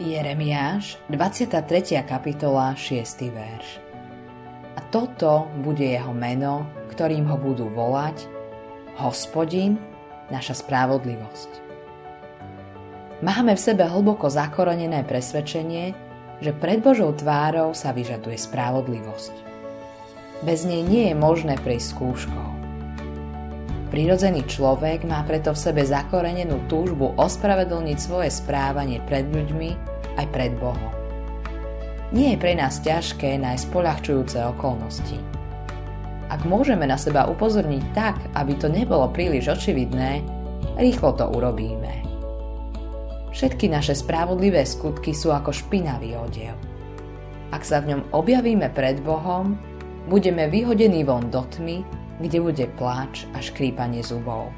Jeremiáš, 23. kapitola, 6. verš. A toto bude jeho meno, ktorým ho budú volať Hospodin, naša spravodlivosť. Máme v sebe hlboko zakorenené presvedčenie, že pred Božou tvárou sa vyžaduje spravodlivosť. Bez nej nie je možné prejsť skúškou. Prirodzený človek má preto v sebe zakorenenú túžbu ospravedlniť svoje správanie pred ľuďmi aj pred Bohom. Nie je pre nás ťažké nájsť poľahčujúce okolnosti. Ak môžeme na seba upozorniť tak, aby to nebolo príliš očividné, rýchlo to urobíme. Všetky naše spravodlivé skutky sú ako špinavý odev. Ak sa v ňom objavíme pred Bohom, budeme vyhodení von do tmy kde bude pláč a škrípanie zubov.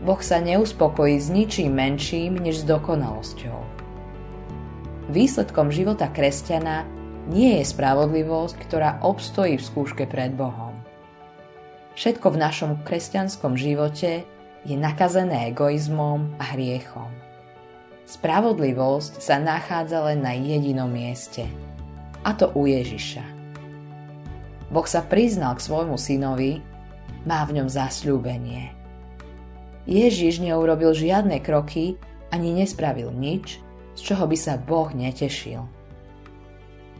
Boh sa neuspokojí s ničím menším než s dokonalosťou. Výsledkom života kresťana nie je spravodlivosť, ktorá obstojí v skúške pred Bohom. Všetko v našom kresťanskom živote je nakazené egoizmom a hriechom. Spravodlivosť sa nachádza len na jedinom mieste, a to u Ježiša. Boh sa priznal k svojmu synovi, má v ňom zasľúbenie. Ježiš neurobil žiadne kroky ani nespravil nič, z čoho by sa Boh netešil.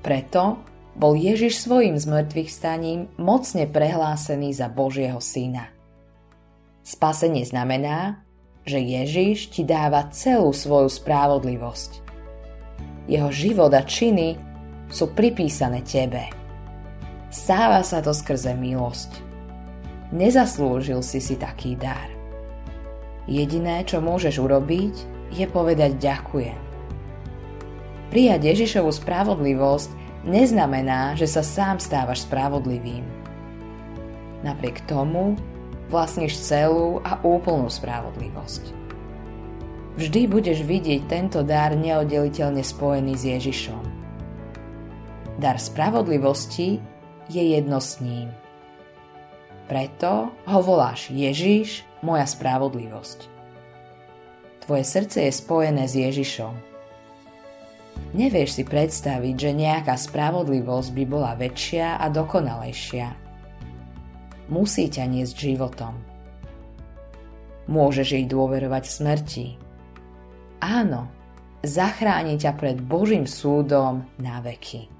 Preto bol Ježiš svojim zmrtvých staním mocne prehlásený za Božieho syna. Spasenie znamená, že Ježiš ti dáva celú svoju spravodlivosť. Jeho život a činy sú pripísané tebe – Stáva sa to skrze milosť. Nezaslúžil si si taký dar. Jediné, čo môžeš urobiť, je povedať ďakujem. Prijať Ježišovu spravodlivosť neznamená, že sa sám stávaš spravodlivým. Napriek tomu vlastníš celú a úplnú spravodlivosť. Vždy budeš vidieť tento dar neoddeliteľne spojený s Ježišom. Dar spravodlivosti je jedno s ním. Preto ho voláš Ježiš, moja spravodlivosť. Tvoje srdce je spojené s Ježišom. Nevieš si predstaviť, že nejaká spravodlivosť by bola väčšia a dokonalejšia. Musí ťa niesť životom. Môžeš jej dôverovať smrti. Áno, zachráni ťa pred Božím súdom na veky.